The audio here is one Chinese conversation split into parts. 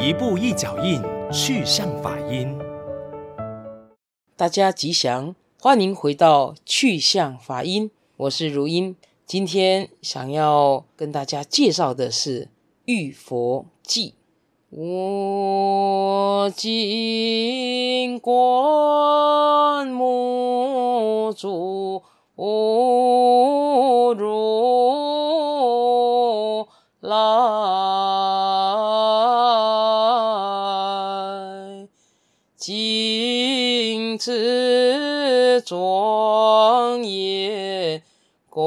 一步一脚印，去向法音。大家吉祥，欢迎回到去向法音，我是如音。今天想要跟大家介绍的是《玉佛记》。我今观目诸如庄严功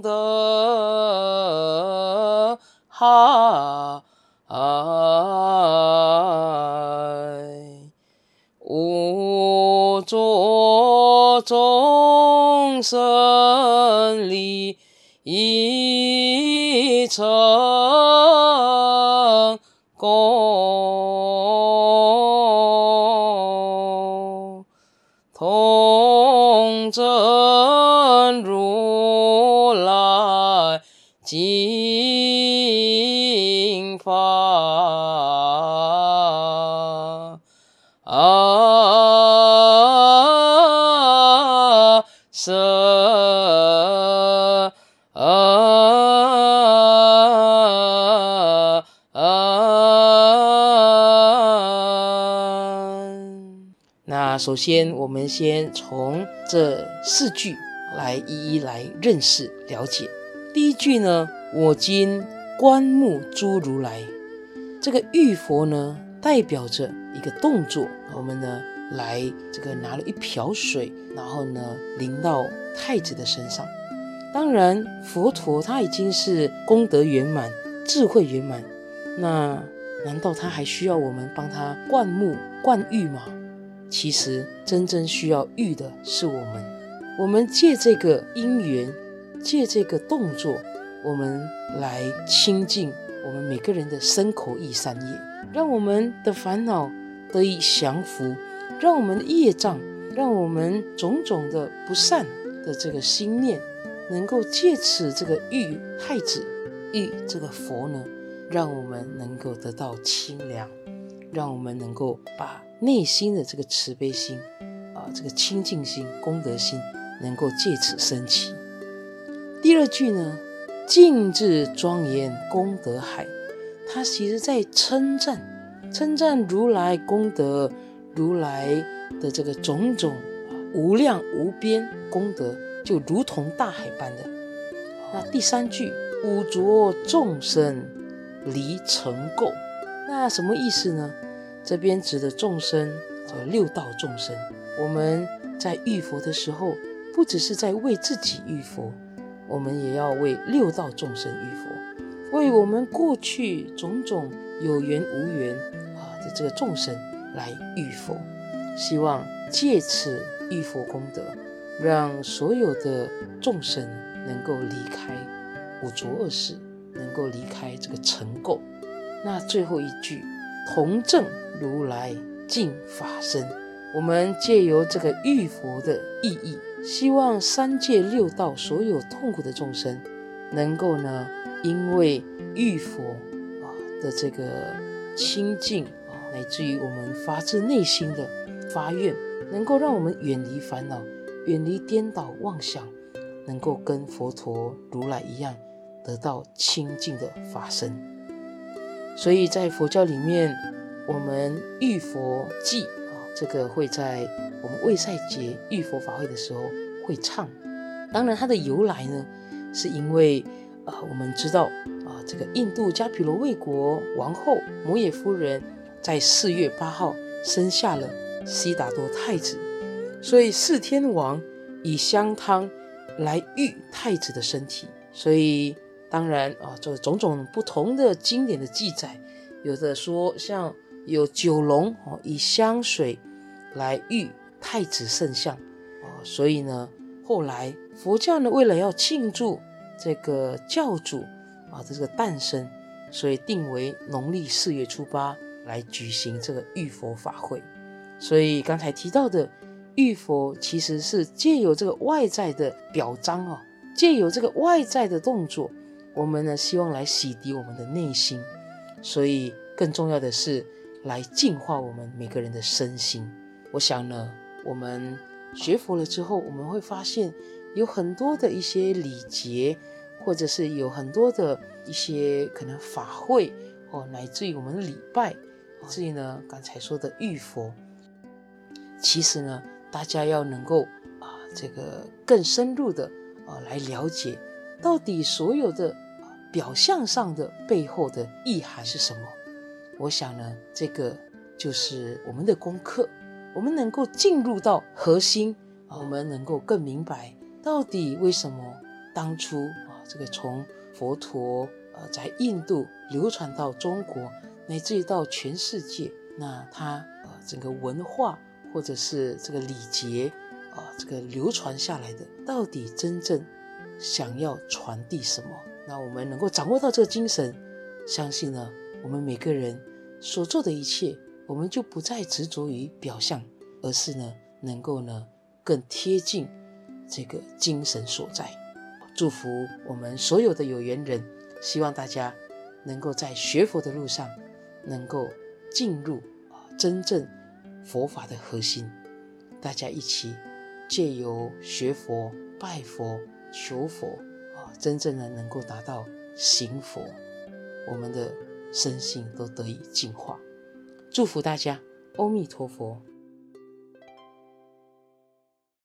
德海，无着众生利益成功，经法，啊，舍。啊啊！那首先，我们先从这四句来一一来认识了解。第一句呢，我今观目诸如来，这个浴佛呢，代表着一个动作。我们呢，来这个拿了一瓢水，然后呢，淋到太子的身上。当然，佛陀他已经是功德圆满、智慧圆满，那难道他还需要我们帮他灌木、灌浴吗？其实，真正需要浴的是我们。我们借这个因缘，借这个动作，我们来清净我们每个人的身口意三业，让我们的烦恼得以降伏，让我们的业障，让我们种种的不善的这个心念。能够借此这个浴太子，浴这个佛呢，让我们能够得到清凉，让我们能够把内心的这个慈悲心啊，这个清净心、功德心，能够借此升起。第二句呢，静至庄严功德海，它其实在称赞，称赞如来功德，如来的这个种种无量无边功德。就如同大海般的。那第三句，五浊众生离尘垢，那什么意思呢？这边指的众生，叫六道众生。我们在遇佛的时候，不只是在为自己遇佛，我们也要为六道众生浴佛，为我们过去种种有缘无缘啊的这个众生来浴佛，希望借此浴佛功德。让所有的众生能够离开五浊恶世，能够离开这个尘垢。那最后一句，同证如来净法身，我们借由这个浴佛的意义，希望三界六道所有痛苦的众生，能够呢，因为遇佛啊的这个清净啊，乃至于我们发自内心的发愿，能够让我们远离烦恼。远离颠倒妄想，能够跟佛陀如来一样，得到清净的法身。所以在佛教里面，我们遇佛偈啊，这个会在我们卫赛节浴佛法会的时候会唱。当然，它的由来呢，是因为啊，我们知道啊，这个印度迦毗罗卫国王后摩耶夫人在四月八号生下了悉达多太子。所以四天王以香汤来浴太子的身体，所以当然啊，这种种不同的经典的记载，有的说像有九龙哦，以香水来浴太子圣像哦，所以呢，后来佛教呢，为了要庆祝这个教主啊的这个诞生，所以定为农历四月初八来举行这个浴佛法会。所以刚才提到的。浴佛其实是借由这个外在的表彰啊，借由这个外在的动作，我们呢希望来洗涤我们的内心，所以更重要的是来净化我们每个人的身心。我想呢，我们学佛了之后，我们会发现有很多的一些礼节，或者是有很多的一些可能法会哦，乃至于我们的礼拜，至于呢刚才说的浴佛，其实呢，大家要能够啊，这个更深入的啊来了解，到底所有的表象上的背后的意涵是什么？我想呢，这个就是我们的功课。我们能够进入到核心，我们能够更明白到底为什么当初啊，这个从佛陀呃在印度流传到中国，乃至于到全世界，那它呃整个文化或者是这个礼节啊，这个流传下来的，到底真正想要传递什么？那我们能够掌握到这个精神，相信呢，我们每个人所做的一切。我们就不再执着于表象，而是呢，能够呢更贴近这个精神所在。祝福我们所有的有缘人，希望大家能够在学佛的路上，能够进入啊真正佛法的核心。大家一起借由学佛、拜佛、求佛啊，真正的能够达到行佛，我们的身心都得以净化。祝福大家，阿弥陀佛。